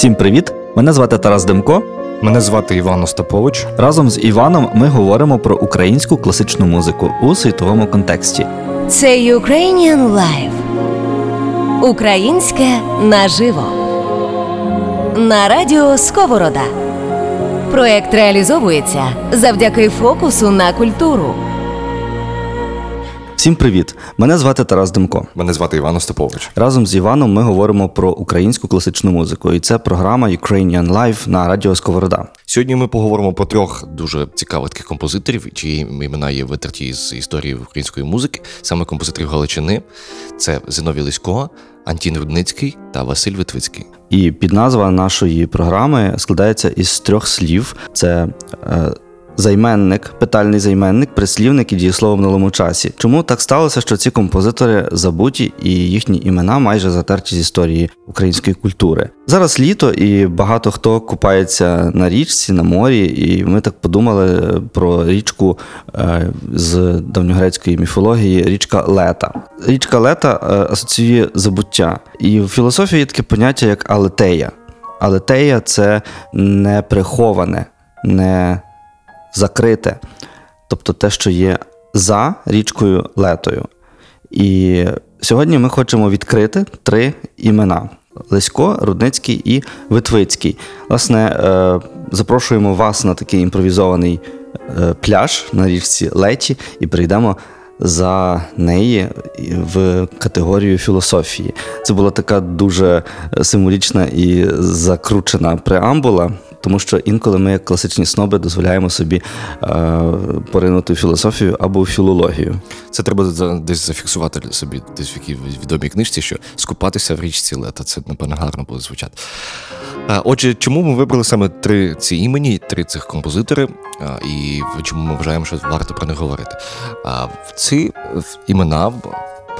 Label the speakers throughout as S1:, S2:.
S1: Всім привіт! Мене звати Тарас Демко.
S2: Мене звати Іван Остапович.
S1: Разом з Іваном ми говоримо про українську класичну музику у світовому контексті.
S3: Це Ukrainian Live. Українське наживо. На радіо Сковорода. Проект реалізовується завдяки фокусу на культуру.
S1: Всім привіт! Мене звати Тарас Демко.
S2: Мене звати Іван Остапович.
S1: Разом з Іваном ми говоримо про українську класичну музику, і це програма Ukrainian Live на радіо Сковорода.
S2: Сьогодні ми поговоримо про трьох дуже цікавих таких композиторів, чиї імена є витерті з історії української музики, саме композиторів Галичини. Це Зиновій Лисько, Антін Рудницький та Василь Витвицький.
S1: І підназва нашої програми складається із трьох слів: це е, Займенник, питальний займенник, прислівник і дієслово в минулому часі. Чому так сталося, що ці композитори забуті і їхні імена майже затерті з історії української культури? Зараз літо, і багато хто купається на річці, на морі, і ми так подумали про річку е, з давньогрецької міфології, річка Лета. Річка Лета е, асоціює забуття, і в філософії є таке поняття як алетея. Алетея це неприховане, не закрите, тобто те, що є за річкою Летою. І сьогодні ми хочемо відкрити три імена: Лесько, Рудницький і Витвицький. Власне, е, запрошуємо вас на такий імпровізований е, пляж на річці Леті і прийдемо. За неї в категорію філософії. Це була така дуже символічна і закручена преамбула, тому що інколи ми, як класичні сноби, дозволяємо собі е, поринути в філософію або в філологію.
S2: Це треба десь зафіксувати собі, десь в якій відомій книжці, що скупатися в річці лета. Це, напевно, гарно буде звучати. Отже, чому ми вибрали саме три ці імені, три цих композитори, і чому ми вважаємо, що варто про них говорити? Ці імена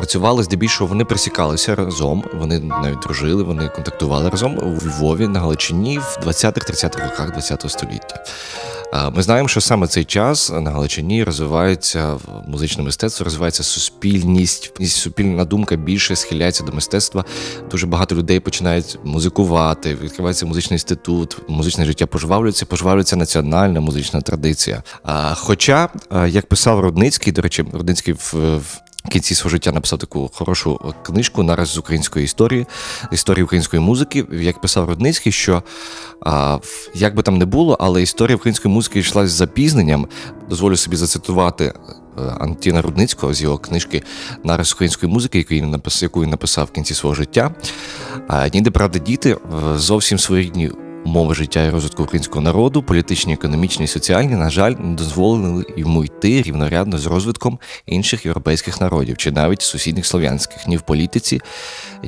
S2: працювали здебільшого, вони присікалися разом, вони навіть дружили, вони контактували разом у Львові на Галичині в 20-30-х роках ХХ століття. Ми знаємо, що саме цей час на Галичині розвивається музичне мистецтво, розвивається суспільність, суспільна думка більше схиляється до мистецтва. Дуже багато людей починають музикувати, відкривається музичний інститут, музичне життя пожвавлюється, пожвавлюється національна музична традиція. Хоча, як писав Рудницький, до речі, Рудницький в кінці свого життя написав таку хорошу книжку нараз з української історії, історії української музики, як писав Рудницький, що а, як би там не було, але історія української музики йшла з запізненням. Дозволю собі зацитувати е, Антіна Рудницького з його книжки Нараз української музики, яку він написав в кінці свого життя. Ніде правда діти зовсім своєрідні Умови життя і розвитку українського народу, політичні, економічні і соціальні, на жаль, не дозволили йому йти рівнорядно з розвитком інших європейських народів, чи навіть сусідніх слов'янських, ні в політиці,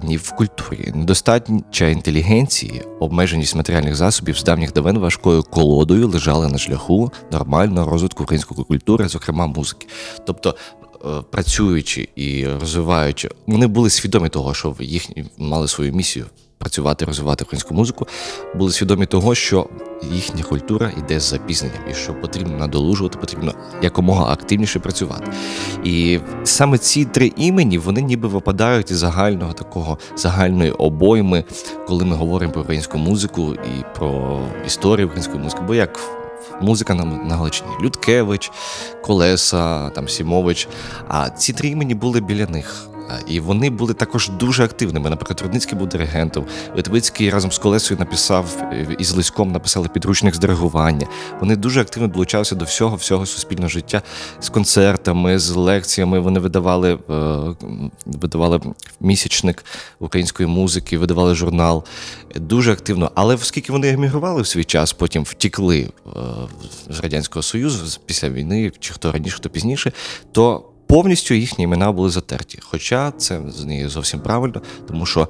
S2: ні в культурі. Недостатня інтелігенції, обмеженість матеріальних засобів з давніх давен важкою колодою лежали на шляху нормального розвитку української культури, зокрема музики. Тобто. Е, працюючи і розвиваючи, вони були свідомі того, що їхні мали свою місію працювати, розвивати українську музику, були свідомі того, що їхня культура йде з запізненням, і що потрібно надолужувати, потрібно якомога активніше працювати. І саме ці три імені вони ніби випадають із загального такого загальної обойми, коли ми говоримо про українську музику і про історію української музики. Бо як Музика на на Галичині Людкевич, Колеса, там Сімович. А ці три імені були біля них. І вони були також дуже активними. Наприклад, Рудницький був диригентом. Литвицький разом з колесою написав е, із Лиськом написали підручник з диригування. Вони дуже активно долучалися до всього всього суспільного життя з концертами, з лекціями. Вони видавали е, видавали місячник української музики, видавали журнал дуже активно. Але оскільки вони емігрували в свій час, потім втікли е, з радянського союзу після війни, чи хто раніше, хто пізніше, то повністю їхні імена були затерті. Хоча це не зовсім правильно, тому що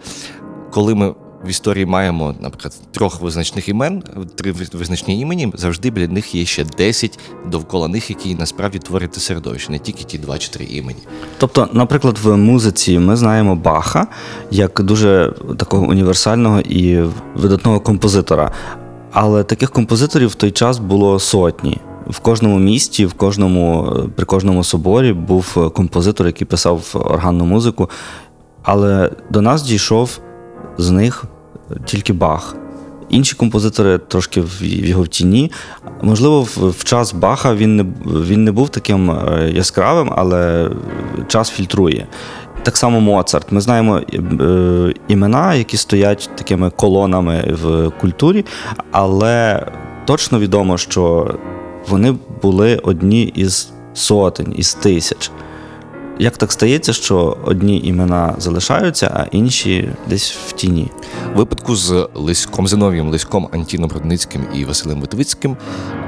S2: коли ми в історії маємо, наприклад, трьох визначних імен, три визначні імені, завжди біля них є ще 10 довкола них, які насправді творять середовище, не тільки ті два чи три імені.
S1: Тобто, наприклад, в музиці ми знаємо Баха як дуже такого універсального і видатного композитора. Але таких композиторів в той час було сотні. В кожному місті, в кожному, при кожному соборі був композитор, який писав органну музику, але до нас дійшов з них тільки Бах. Інші композитори трошки в його в тіні. Можливо, в, в час Баха він не, він не був таким е, яскравим, але час фільтрує. Так само Моцарт. Ми знаємо е, імена, які стоять такими колонами в культурі, але точно відомо, що вони були одні із сотень, із тисяч. Як так стається, що одні імена залишаються, а інші десь в тіні?
S2: У випадку з Лиськом Зиновієм, Лиськом Антіном Рудницьким і Василем Витвицьким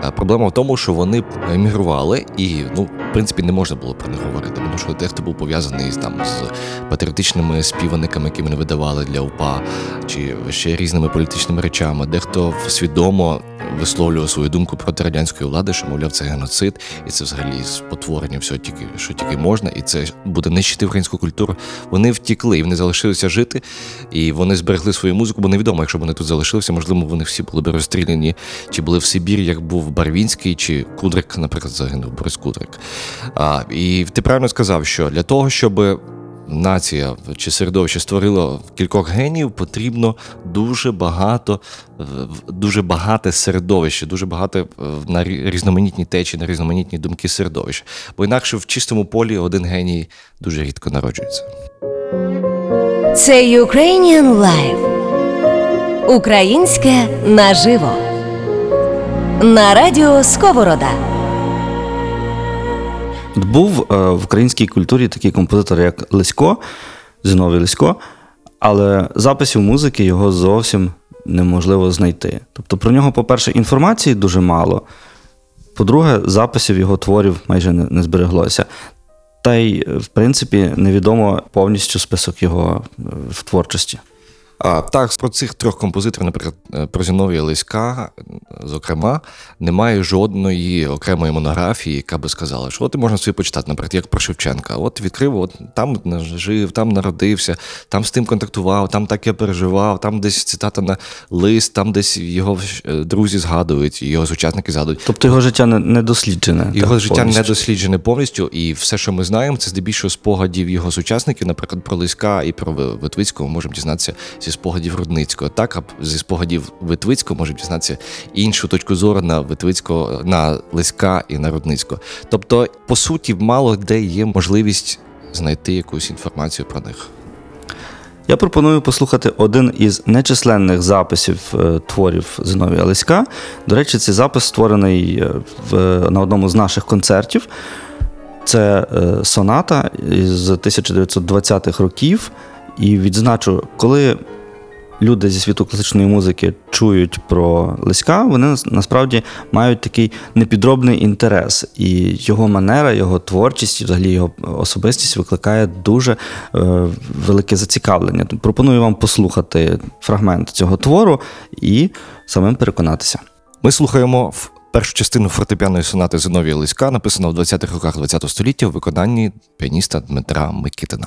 S2: е, проблема в тому, що вони емігрували, і ну, в принципі, не можна було про них говорити, тому що дехто був пов'язаний з, там з патріотичними співаниками, які вони видавали для УПА, чи ще різними політичними речами. Дехто свідомо висловлював свою думку проти радянської влади, що мовляв, це геноцид, і це взагалі спотворення всього тільки, що тільки можна, і це буде нищити українську культуру. Вони втікли, і вони залишилися жити, і вони зберегли свою музику, бо невідомо, якщо вони тут залишилися, можливо, вони всі були б розстріляні, чи були в Сибірі, як був Барвінський, чи Кудрик, наприклад, загинув Борис Кудрик. А, І ти правильно сказав, що для того, щоб нація чи середовище створило кількох геніїв, потрібно дуже багато, в- дуже багате середовище, дуже багато е, на різноманітні течії, на різноманітні думки середовища. Бо інакше в чистому полі один геній дуже рідко народжується.
S3: Це Ukrainian Live. Українське наживо. На радіо Сковорода.
S1: Був е, в українській культурі такий композитор, як Лесько, Зіновій Лесько, але записів музики його зовсім неможливо знайти. Тобто про нього, по-перше, інформації дуже мало. По-друге, записів його творів майже не, збереглося. Та й, в принципі, невідомо повністю список його е, в творчості.
S2: А, так, про цих трьох композиторів, наприклад, е, про Зіновія Лиська, е, зокрема, немає жодної окремої монографії, яка би сказала, що от можна собі почитати, наприклад, як про Шевченка. От відкрив, от там жив, там народився, там з тим контактував, там так я переживав, там десь цитата на лист, там десь його е, друзі згадують, його сучасники згадують.
S1: Тобто його життя не, не досліджене.
S2: Його
S1: так,
S2: життя
S1: повністю.
S2: не досліджене повністю, і все, що ми знаємо, це здебільшого спогадів його сучасників, наприклад, про Лиська і про Витвицького можемо дізнатися зі спогадів Рудницького. Так, а зі спогадів Витвицького можемо дізнатися іншу точку зору на Витвицького, на Лиська і на Рудницького. Тобто, по суті, мало де є можливість знайти якусь інформацію про них.
S1: Я пропоную послухати один із нечисленних записів е, творів Зиновія Лиська. До речі, цей запис створений е, в, на одному з наших концертів. Це е, соната з 1920-х років. І відзначу, коли люди зі світу класичної музики чують про Лиська, вони насправді мають такий непідробний інтерес. І його манера, його творчість, взагалі його особистість викликає дуже е, велике зацікавлення. Пропоную вам послухати фрагмент цього твору і самим переконатися.
S2: Ми слухаємо в першу частину фортепіаної сонати Зиновія Лиська, написана в 20-х роках ХХ століття у виконанні піаніста Дмитра Микитина.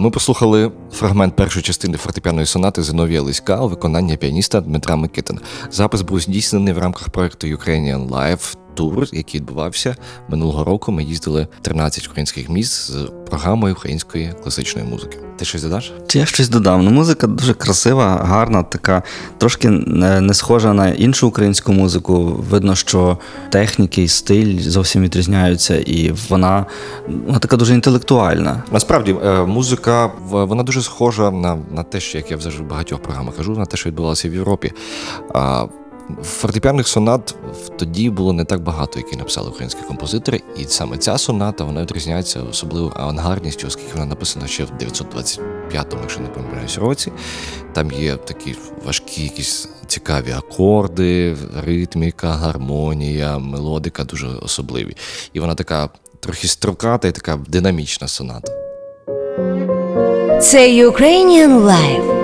S2: Ми послухали фрагмент першої частини фортепіаної сонати Зиновія Лиська у виконанні піаніста Дмитра Микитина. Запис був здійснений в рамках проекту Ukrainian Live Tour, який відбувався минулого року. Ми їздили 13 українських міст з програмою української класичної музики. Ти щось додаш?
S1: Чи я щось додав? Ну, музика дуже красива, гарна, така, трошки не схожа на іншу українську музику. Видно, що техніки і стиль зовсім відрізняються, і вона, вона така дуже інтелектуальна.
S2: Насправді, е, музика вона дуже схожа на, на те, що як я вже в багатьох програмах кажу, на те, що відбувалося в Європі. Фортепіаних сонат тоді було не так багато, які написали українські композитори, і саме ця соната вона відрізняється особливо авангардністю, оскільки вона написана ще в 925-му, якщо не помиляюсь, році. Там є такі важкі, якісь цікаві акорди, ритміка, гармонія, мелодика дуже особливі. І вона така трохи строката і така динамічна соната.
S3: Це Ukrainian Live.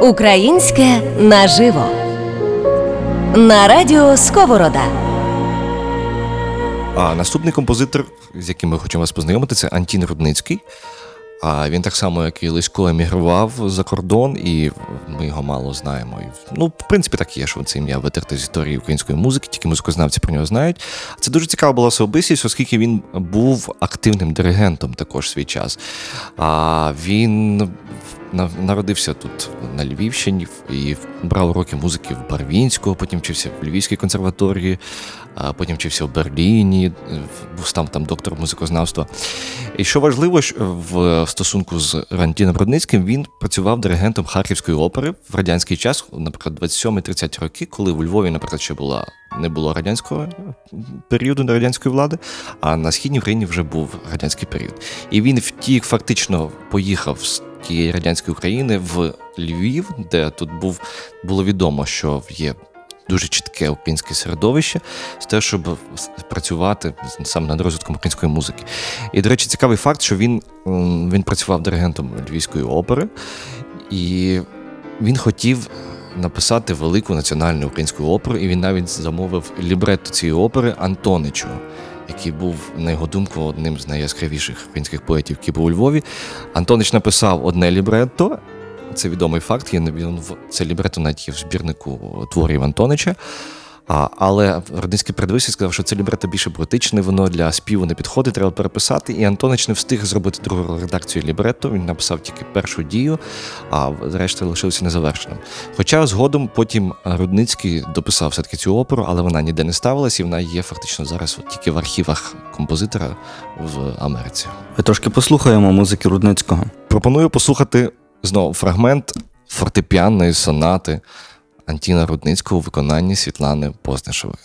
S3: Українське наживо. На радіо Сковорода.
S2: А наступний композитор, з яким ми хочемо вас познайомити, це Антін Рудницький. А він так само, як і Лисько, емігрував за кордон, і ми його мало знаємо. Ну, в принципі, так є, що це ім'я витерте з історії української музики, тільки музикознавці про нього знають. Це дуже цікава була особистість, оскільки він був активним диригентом також в свій час. А він народився тут на Львівщині і брав уроки музики в Барвінського, потім вчився в Львівській консерваторії, а потім вчився в Берліні, був став там доктором музикознавства. І що важливо, в стосунку з Рандіном Рудницьким він працював диригентом Харківської опери в радянський час, наприклад, 27-30 роки, коли у Львові, наприклад, ще була не було радянського періоду радянської влади, а на східній Україні вже був радянський період. І він втік, фактично поїхав з тієї радянської України в Львів, де тут був було відомо, що є дуже чітке українське середовище з те, щоб працювати саме над розвитком української музики. І, до речі, цікавий факт, що він, він працював диригентом Львівської опери, і він хотів написати велику національну українську оперу, і він навіть замовив лібретто цієї опери Антоничу. Який був, на його думку, одним з найяскравіших українських поетів, який був у Львові. Антонич написав одне лібретто, це відомий факт. Є це лібрето навіть є в збірнику творів Антонича. А, але Родницький передивився і сказав, що це лібрето більше поетичне, воно для співу не підходить, треба переписати. І Антонич не встиг зробити другу редакцію лібретто. Він написав тільки першу дію, а решта лишилося незавершеним. Хоча згодом потім Рудницький дописав все-таки цю оперу, але вона ніде не ставилась, і вона є фактично зараз от тільки в архівах композитора в Америці.
S1: Ми трошки послухаємо музики Рудницького.
S2: Пропоную послухати знову фрагмент фортепіанної сонати Антіна Рудницького у виконанні Світлани Познешової.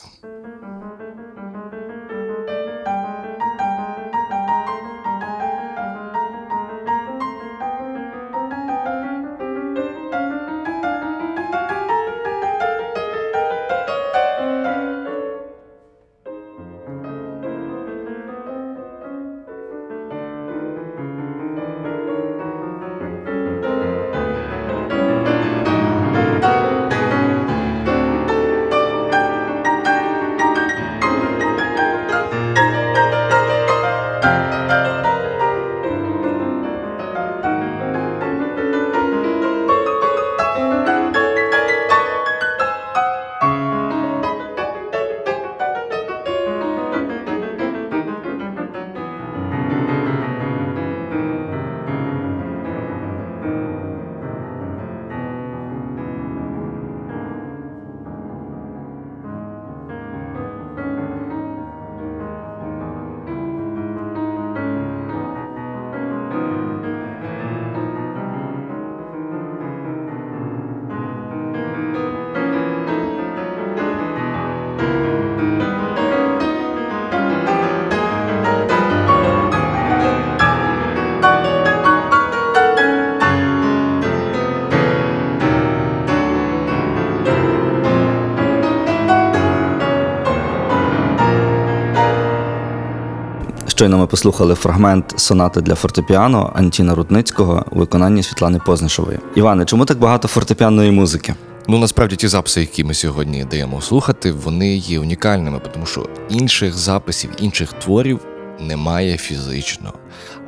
S1: Щойно ми послухали фрагмент сонати для фортепіано Антіна Рудницького у виконанні Світлани Познишової. Іване, чому так багато фортепіаної музики?
S2: Ну насправді ті записи, які ми сьогодні даємо слухати, вони є унікальними, тому що інших записів, інших творів немає фізично.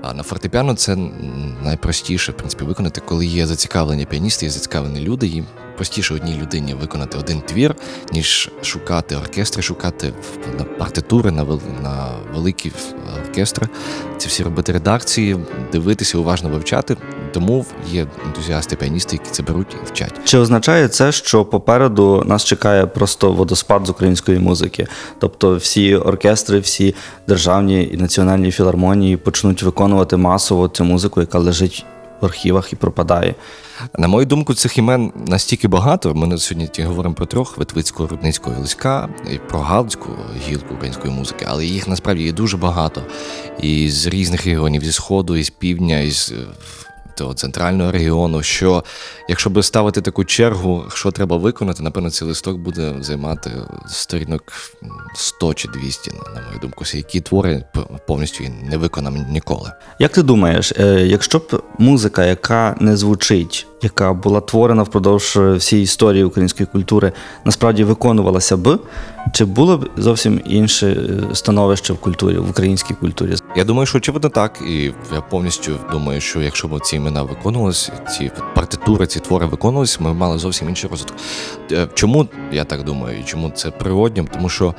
S2: А на фортепіано це найпростіше, в принципі, виконати, коли є зацікавлені піаністи, є зацікавлені люди. Їм простіше одній людині виконати один твір, ніж шукати оркестри, шукати партитури, на, на великі оркестри. Це всі робити редакції, дивитися, уважно вивчати. Тому є ентузіасти, піаністи, які це беруть і вчать.
S1: Чи означає це, що попереду нас чекає просто водоспад з української музики? Тобто всі оркестри, всі державні і національні філармонії почнуть виконувати масово цю музику, яка лежить в архівах і пропадає.
S2: На мою думку, цих імен настільки багато. Ми сьогодні говоримо про трьох: Ветвицького, Рудницького і Лиська, і про Галицьку гілку української музики, але їх насправді є дуже багато. І з різних регіонів, зі сходу, із півдня, із е, того центрального регіону. Що якщо би ставити таку чергу, що треба виконати, напевно, цей листок буде займати сторінок 100 чи 200, на мою думку, які твори повністю не виконані ніколи.
S1: Як ти думаєш, е, якщо б музика, яка не звучить, яка була творена впродовж е, всієї історії української культури, насправді виконувалася б, чи було б зовсім інше е, становище в культурі, в українській культурі?
S2: Я думаю, що очевидно так, і я повністю думаю, що якщо б ці імена виконувалися, ці партитури, ці твори виконувалися, ми мали зовсім інший розвиток. Е, Чому я так думаю, і чому це природньо? Тому що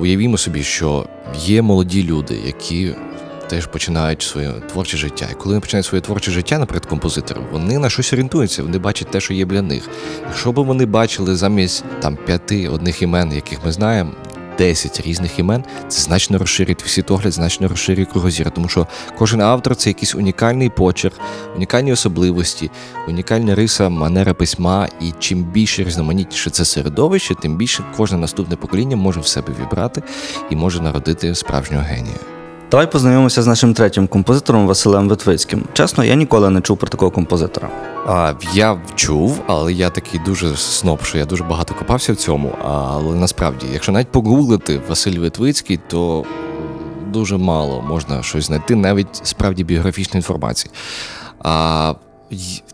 S2: уявімо собі, що є молоді люди, які. Теж починають своє творче життя. І коли вони починають своє творче життя, наприклад, композитори, вони на щось орієнтуються, вони бачать те, що є для них. Якщо б вони бачили замість там п'яти одних імен, яких ми знаємо, 10 різних імен, це значно розширить світогляд, значно розширює кругозір, тому що кожен автор це якийсь унікальний почерк, унікальні особливості, унікальна риса, манера письма. І чим більше різноманітніше це середовище, тим більше кожне наступне покоління може в себе вібрати і може народити справжнього генія.
S1: Давай познайомимося з нашим третім композитором Василем Витвицьким. Чесно, я ніколи не чув про такого композитора.
S2: А, я чув, але я такий дуже сноб, що я дуже багато копався в цьому. Але насправді, якщо навіть погуглити Василь Витвицький, то дуже мало можна щось знайти, навіть справді біографічної інформації. А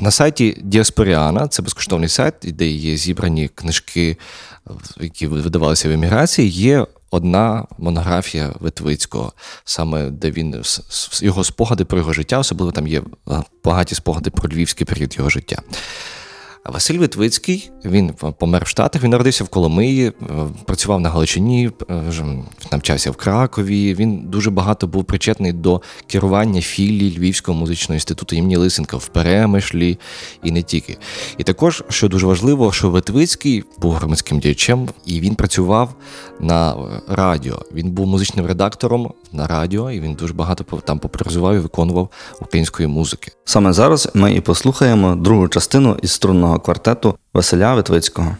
S2: на сайті Діаспоріана, це безкоштовний сайт, де є зібрані книжки, які видавалися в еміграції, є одна монографія Ветвицького, саме де він його спогади про його життя, особливо там є е, багаті спогади про львівський період його життя. Василь Витвицький, він помер в Штатах, він народився в Коломиї, е, працював на Галичині, е, навчався в Кракові. Він дуже багато був причетний до керування філії Львівського музичного інституту імені Лисенка в Перемишлі і не тільки. І також, що дуже важливо, що Витвицький був громадським діячем, і він працював на радіо. Він був музичним редактором на радіо, і він дуже багато там популяризував і виконував української музики.
S1: Саме зараз ми і послухаємо другу частину із струнного квартету Василя Витвицького.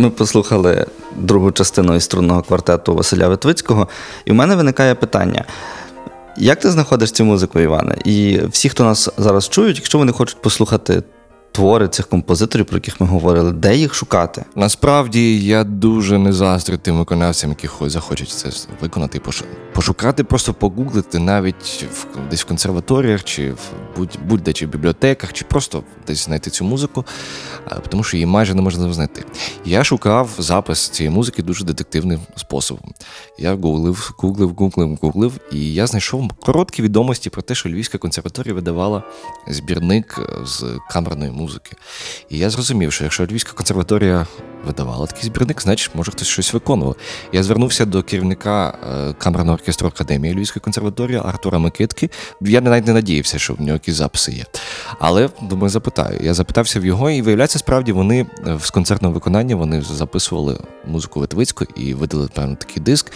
S1: Ми послухали другу частину із струнного квартету Василя Витвицького, і в мене виникає питання. Як ти знаходиш цю музику, Іване? І всі, хто нас зараз чують, якщо вони хочуть послухати твори цих композиторів, про яких ми говорили, де їх шукати?
S2: Насправді я дуже не заздрю тим виконавцям, які хо- захочуть це виконати. Пошукати, просто погуглити навіть в, десь в консерваторіях, чи в будь, будь-де чи в бібліотеках, чи просто десь знайти цю музику, тому що її майже неможливо знайти. Я шукав запис цієї музики дуже детективним способом. Я гуглив, гуглив, гуглив, гуглив, і я знайшов короткі відомості про те, що Львівська консерваторія видавала збірник е, з камерної музики. І я зрозумів, що якщо Львівська консерваторія видавала такий збірник, значить, може хтось щось виконував. Я звернувся до керівника е, камерного оркестру Академії Львівської консерваторії Артура Микитки. Я навіть не надіявся, що в нього якісь записи є. Але думаю, запитаю. Я запитався в його, і виявляється, справді вони е, з концертного виконання вони записували музику Витвицьку і видали певно такий диск.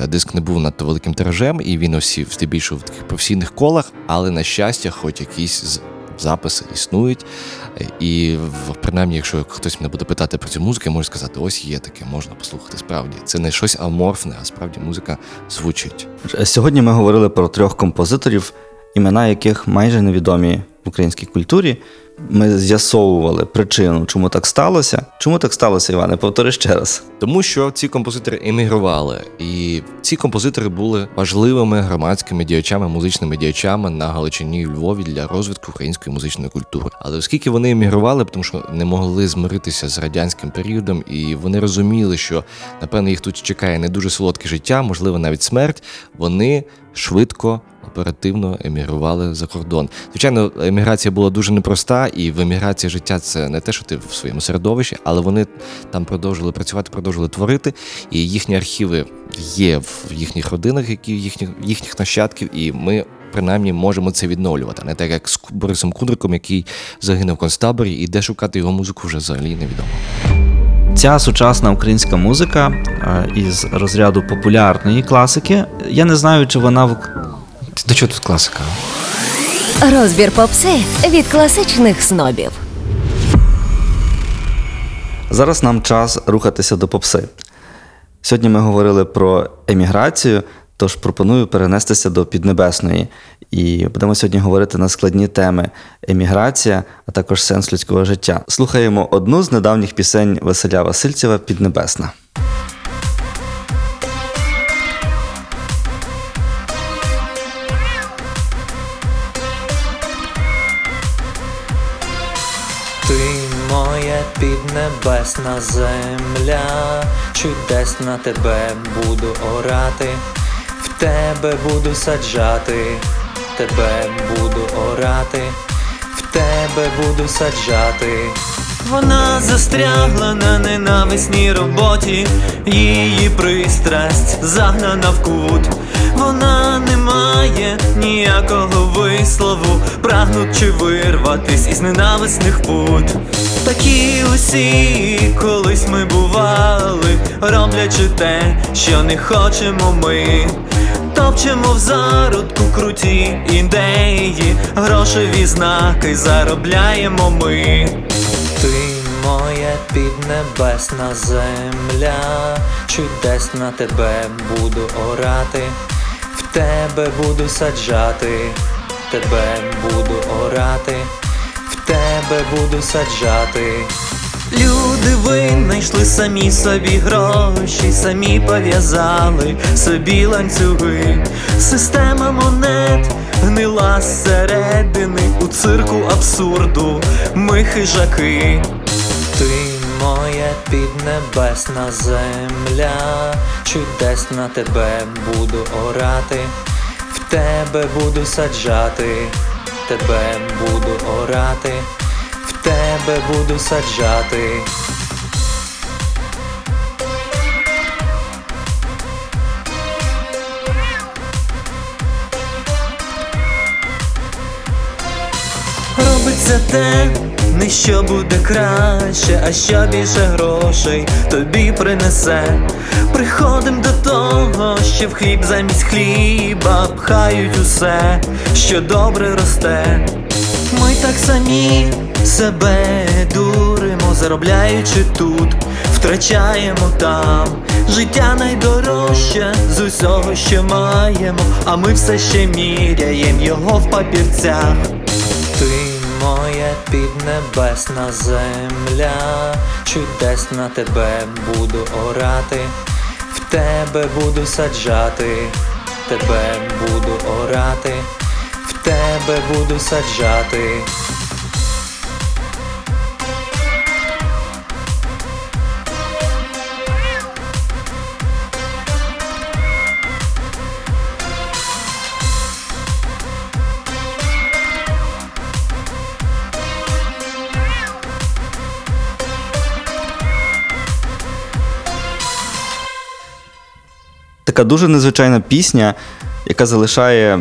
S2: Е, Диск не був надто великим тиражем, і він осів здебільшого в таких професійних колах, але на щастя, хоч якісь з- записи існують. Е, І принаймні, якщо хтось мене буде питати про цю музику, я можу сказати: ось є таке, можна послухати. Справді, це не щось аморфне, а справді музика звучить.
S1: Сьогодні ми говорили про трьох композиторів, імена яких майже невідомі в українській культурі. Ми з'ясовували причину, чому так сталося. Чому так сталося, Іване? Повтори ще раз.
S2: Тому що ці композитори емігрували, і ці композитори були важливими громадськими діячами, музичними діячами на Галичині і Львові для розвитку української музичної культури. Але оскільки вони емігрували, тому що не могли змиритися з радянським періодом, і вони розуміли, що напевно їх тут чекає не дуже солодке життя, можливо, навіть смерть, вони швидко. Оперативно емігрували за кордон. Звичайно, еміграція була дуже непроста, і в еміграції життя це не те, що ти в своєму середовищі, але вони там продовжили працювати, продовжили творити. І їхні архіви є в їхніх родинах, які їхніх їхніх нащадків, і ми. Принаймні можемо це відновлювати, не так як з Борисом Кудриком, який загинув в концтаборі, і де шукати його музику вже взагалі невідомо.
S1: Ця сучасна українська музика е, із розряду популярної класики. Я не знаю, чи вона в
S2: До чого тут класика?
S3: Розбір попси від класичних снобів.
S1: Зараз нам час рухатися до попси. Сьогодні ми говорили про еміграцію, тож пропоную перенестися до Піднебесної. І будемо сьогодні говорити на складні теми еміграція, а також сенс людського життя. Слухаємо одну з недавніх пісень Василя Васильцева Піднебесна.
S4: Піднебесна земля, чудесна тебе буду орати, тебе буду саджати, тебе буду орати, в тебе буду саджати. Вона застрягла на ненависній роботі, її пристрасть загнана в кут. Вона не має ніякого вислову, прагнучи вирватись із ненависних пут. Такі усі колись ми бували, роблячи те, що не хочемо ми. Топчемо в зародку круті ідеї, грошові знаки заробляємо ми. Ти моя піднебесна земля, чудесна тебе буду орати, в тебе буду саджати, тебе буду орати, в тебе буду саджати. Люди винайшли самі собі гроші, самі пов'язали собі ланцюги. Система монет гнила зсередини у цирку абсурду. Ми хижаки. Ти моя піднебесна земля, чудесна тебе буду орати, в тебе буду саджати, тебе буду орати, тебе буду саджати. Робиться те, не що буде краще, а що більше грошей тобі принесе. Приходим до того, що в хліб замість хліба пхають усе, що добре росте. Ми так самі себе дуримо, заробляючи тут, втрачаємо там. Життя найдорожче з усього, що маємо, а ми все ще міряємо його в папірцях. Ти моя піднебесна земля, чудесна тебе буду орати, в тебе буду саджати, тебе буду орати, в тебе буду саджати.
S1: Така дуже незвичайна пісня, яка залишає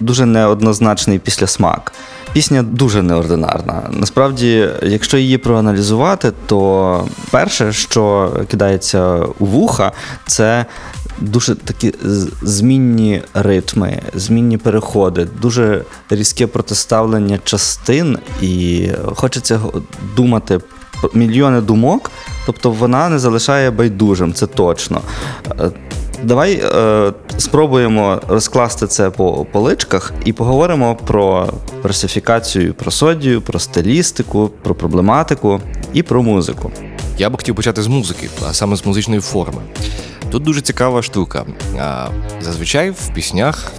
S1: дуже неоднозначний післясмак. Пісня дуже неординарна. Насправді, якщо її проаналізувати, то перше, що кидається у вуха, це дуже такі змінні ритми, змінні переходи, дуже різке протиставлення частин, і хочеться думати мільйони думок, тобто вона не залишає байдужим, це точно. Давай е, спробуємо розкласти це по поличках і поговоримо про персифікацію, про содію, про стилістику, про проблематику і про музику.
S2: Я би хотів почати з музики, а саме з музичної форми. Тут дуже цікава штука. Зазвичай в піснях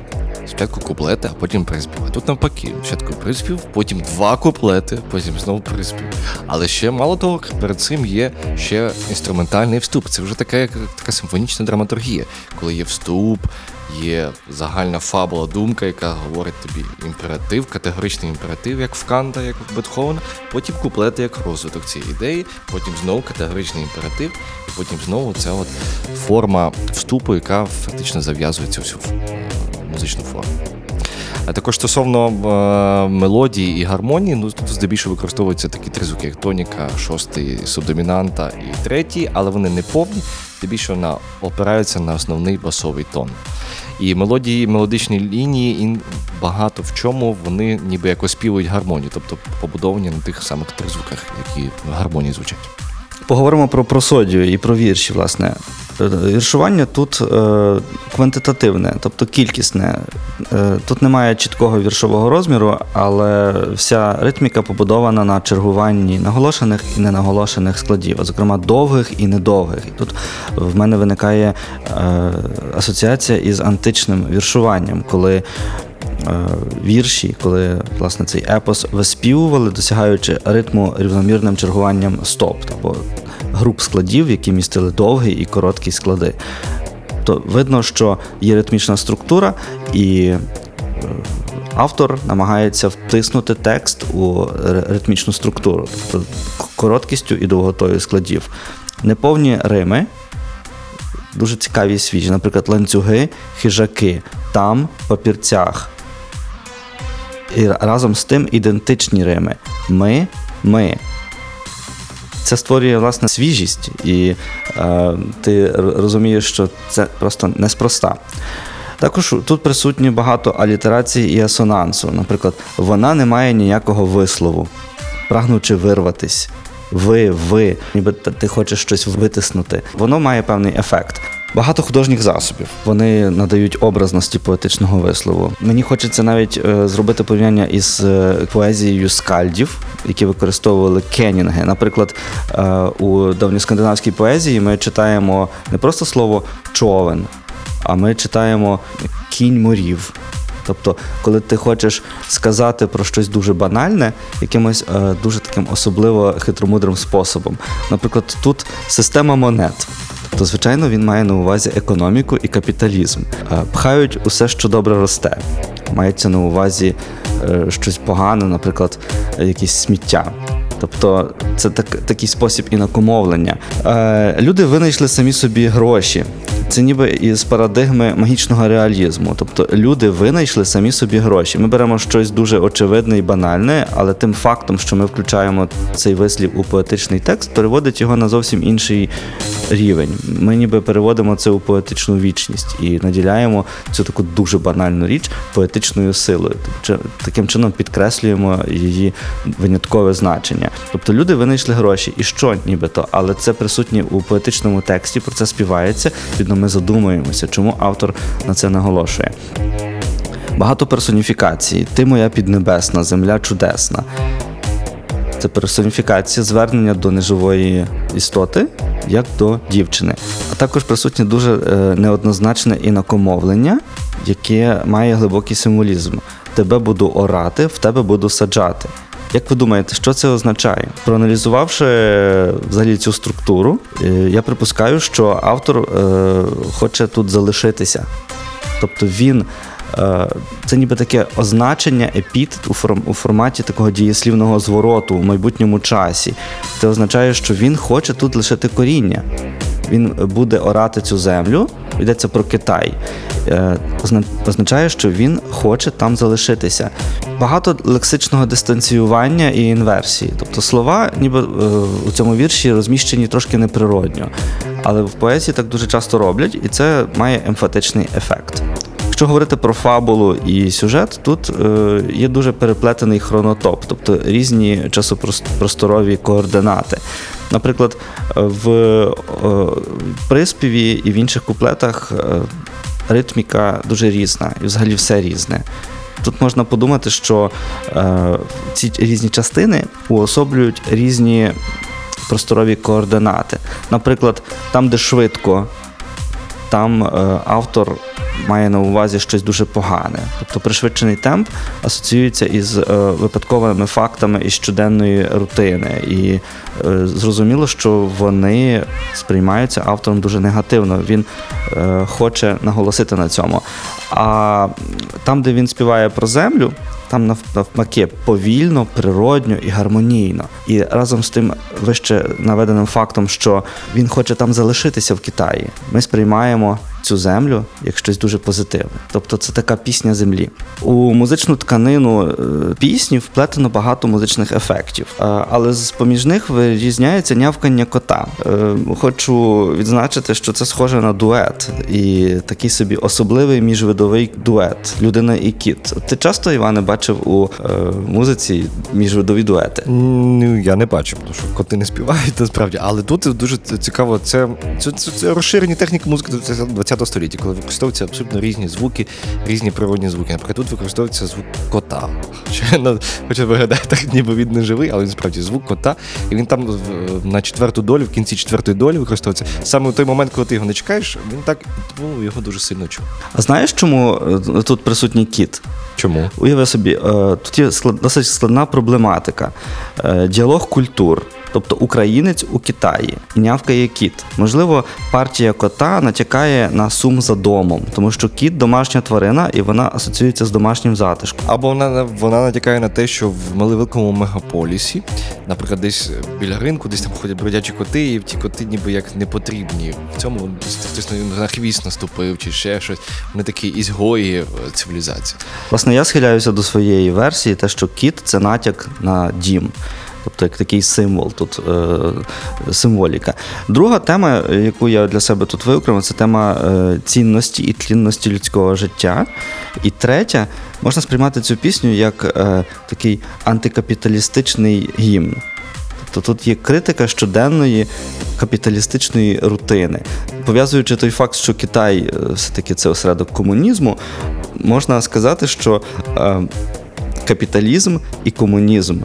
S2: спочатку куплети, а потім приспів. Тут навпаки, спочатку приспів, потім два куплети, потім знову приспів. Але ще мало того, перед цим є ще інструментальний вступ. Це вже така, як така симфонічна драматургія, коли є вступ, є загальна фабула, думка, яка говорить тобі імператив, категоричний імператив, як в Канта, як в Бетховена, потім куплети як розвиток цієї ідеї, потім знову категоричний імператив, потім знову ця от форма вступу, яка фактично зав'язує цю всю музичну форму. А також стосовно е, мелодії і гармонії, ну тут здебільшого використовуються такі три звуки, як тоніка, шостий, субдомінанта і третій, але вони не повні, здебільшого на, опираються на основний басовий тон. І мелодії, мелодичні лінії, і багато в чому вони ніби як оспівують гармонію, тобто побудовані на тих самих тризвуках, які в гармонії звучать.
S1: Поговоримо про просодію і про вірші, власне. Віршування тут е, квантитативне, тобто кількісне. Е, тут немає чіткого віршового розміру, але вся ритміка побудована на чергуванні наголошених і ненаголошених складів, а зокрема довгих і недовгих. І тут в мене виникає е, асоціація із античним віршуванням, коли вірші, коли власне цей епос виспівували, досягаючи ритму рівномірним чергуванням стоп, або груп складів, які містили довгі і короткі склади. То видно, що є ритмічна структура, і е, автор намагається втиснути текст у ритмічну структуру, тобто короткістю і довготою складів. Неповні рими, дуже цікаві свіжі, наприклад, ланцюги, хижаки, там, папірцях. І разом з тим ідентичні рими. Ми, ми. Це створює власне свіжість, і е, ти розумієш, що це просто неспроста. Також тут присутні багато алітерації і асонансу. Наприклад, вона не має ніякого вислову, прагнучи вирватись. Ви, ви, ніби ти хочеш щось витиснути. Воно має певний ефект. Багато художніх засобів вони надають образності поетичного вислову. Мені хочеться навіть е, зробити порівняння із е, поезією скальдів, які використовували кенінги. Наприклад, е, у давньоскандинавській поезії ми читаємо не просто слово човен, а ми читаємо кінь морів. Тобто, коли ти хочеш сказати про щось дуже банальне, якимось е, дуже таким особливо хитромудрим способом. Наприклад, тут система монет. Тобто, звичайно, він має на увазі економіку і капіталізм. Е, пхають усе, що добре росте. Мається на увазі е, щось погане, наприклад, якісь сміття. Тобто це так, такий спосіб інакомовлення. Е, люди винайшли самі собі гроші. Це ніби із парадигми магічного реалізму. Тобто люди винайшли самі собі гроші. Ми беремо щось дуже очевидне і банальне, але тим фактом, що ми включаємо цей вислів у поетичний текст, переводить його на зовсім інший рівень. Ми ніби переводимо це у поетичну вічність і наділяємо цю таку дуже банальну річ поетичною силою. Таким чином підкреслюємо її виняткове значення. Тобто люди винайшли гроші, і що нібито, але це присутнє у поетичному тексті, про це співається. Відно, ми задумуємося, чому автор на це наголошує. Багато персоніфікацій. Ти моя піднебесна, земля чудесна. Це персоніфікація звернення до неживої істоти, як до дівчини. А також присутнє дуже е, неоднозначне інакомовлення, яке має глибокий символізм. Тебе буду орати, в тебе буду саджати. Як ви думаєте, що це означає? Проаналізувавши е, взагалі цю структуру, е, я припускаю, що автор е, хоче тут залишитися. Тобто він це ніби таке означення, епітет у, форматі такого дієслівного звороту у майбутньому часі. Це означає, що він хоче тут лишити коріння. Він буде орати цю землю, йдеться про Китай. Означає, що він хоче там залишитися. Багато лексичного дистанціювання і інверсії. Тобто слова, ніби е, у цьому вірші розміщені трошки неприродньо. Але в поезії так дуже часто роблять, і це має емфатичний ефект. Якщо говорити про фабулу і сюжет, тут е, є дуже переплетений хронотоп, тобто різні часопросторові координати. Наприклад, в е, приспіві і в інших куплетах ритміка дуже різна, і взагалі все різне. Тут можна подумати, що е, ці різні частини уособлюють різні просторові координати. Наприклад, там, де швидко, там е, автор має на увазі щось дуже погане. Тобто пришвидшений темп асоціюється із е, випадковими фактами із щоденної рутини. І е, зрозуміло, що вони сприймаються автором дуже негативно. Він е, хоче наголосити на цьому. А там, де він співає про землю, там нав- навпаки повільно, природньо і гармонійно. І разом з тим вище наведеним фактом, що він хоче там залишитися в Китаї, ми сприймаємо цю землю як щось дуже позитивне. Тобто це така пісня землі. У музичну тканину е, пісні вплетено багато музичних ефектів, Е, але з поміж них вирізняється нявкання кота. Е, Хочу відзначити, що це схоже на дует, і такий собі особливий міжвидовий дует людина і кіт. Ти часто, Іване, бачив у музиці міжвидові дуети?
S2: Ну, я не бачив, тому що коти не співають насправді. Але тут дуже цікаво, це, це, це, це розширені техніки музики 20 століття, коли використовуються абсолютно різні звуки, різні природні звуки. Наприклад, тут використовується звук кота. Хоча, ну, Хоча виглядає так, ніби він не живий, але він справді звук кота. І він там в- на четверту долю, в кінці четвертої долі використовується. Саме в той момент, коли ти його не чекаєш, він так ну, його дуже сильно чув.
S1: А знаєш, чому е, тут присутній кіт?
S2: Чому?
S1: Уяви собі, е, тут є досить складна проблематика. Е, Діалог культур. Тобто українець у Китаї і нявкає кіт. Можливо, партія кота натякає на сум за домом, тому що кіт домашня тварина і вона асоціюється з домашнім затишком.
S2: Або вона, вона натякає на те, що в малевеликому мегаполісі, наприклад, десь біля ринку, десь там ходять бродячі коти, і ті коти ніби як не потрібні. В цьому хтось на хвіст наступив чи ще щось. Вони такі ізгої цивілізації.
S1: Власне, я схиляюся до своєї версії, те, що кіт це натяк на дім. Тобто як такий символ, тут е, символіка. Друга тема, яку я для себе тут виокремив, це тема е, цінності і тлінності людського життя. І третя, можна сприймати цю пісню як е, такий антикапіталістичний гімн. Тобто тут є критика щоденної капіталістичної рутини. Пов'язуючи той факт, що Китай все-таки це осередок комунізму, можна сказати, що капіталізм і комунізм.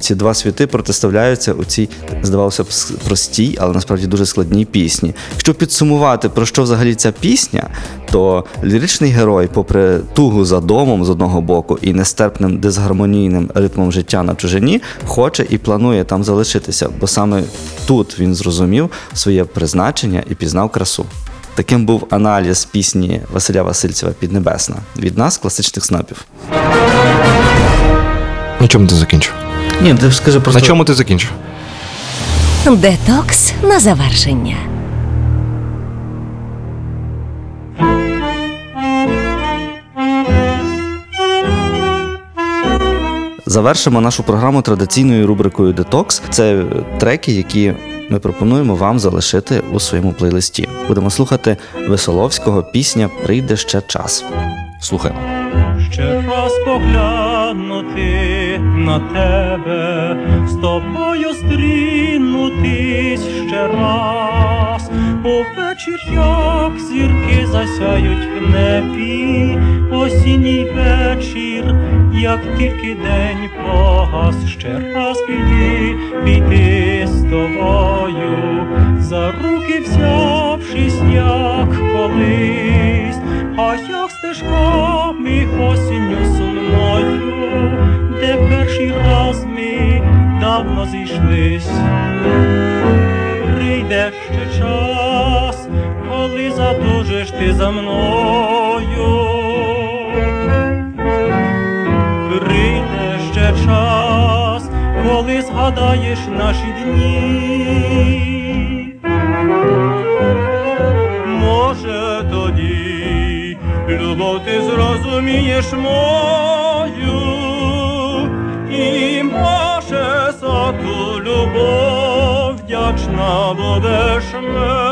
S1: Ці два світи протиставляються у цій, здавалося б, простій, але насправді дуже складній пісні. Якщо підсумувати, про що взагалі ця пісня, то ліричний герой, попри тугу за домом з одного боку і нестерпним дисгармонійним ритмом життя на чужині, хоче і планує там залишитися, бо саме тут він зрозумів своє призначення і пізнав красу. Таким був аналіз пісні Василя Васильцева Піднебесна від нас, класичних снопів.
S2: На чому ти закінчив?
S1: Ні, ти скажи просто.
S2: На чому ти закінчив?
S3: Детокс на завершення.
S1: Завершимо нашу програму традиційною рубрикою Детокс. Це треки, які ми пропонуємо вам залишити у своєму плейлисті. Будемо слухати Весоловського пісня Прийде ще час.
S2: Слухаємо.
S5: ще раз поглянути на тебе, з тобою стрінутись ще раз, увечір, як зірки засяють в небі, осінній вечір, як тільки день погас, ще раз піти, піти з тобою, за руки взявшись, як колись, а як стежками осінню сумною, де перший раз ми давно зійшлись. Прийде ще час, коли задужиш ти за мною. Прийде ще час, коли згадаєш наші дні. Може тоді любов ти зрозумієш мою, і може за ту любов вдячна будеш мені.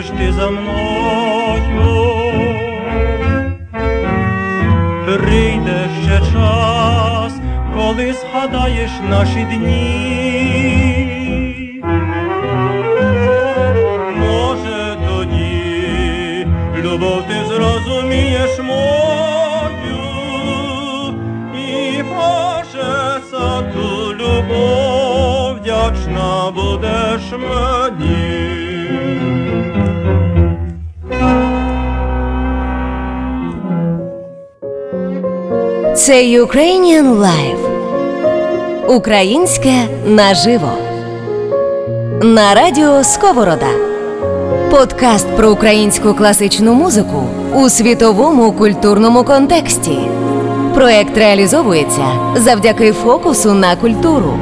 S5: Затужиш ти за мною.
S3: Ukrainian Live. Українське наживо. На радіо Сковорода. Подкаст про українську класичну музику у світовому культурному контексті. Проект реалізовується завдяки фокусу на культуру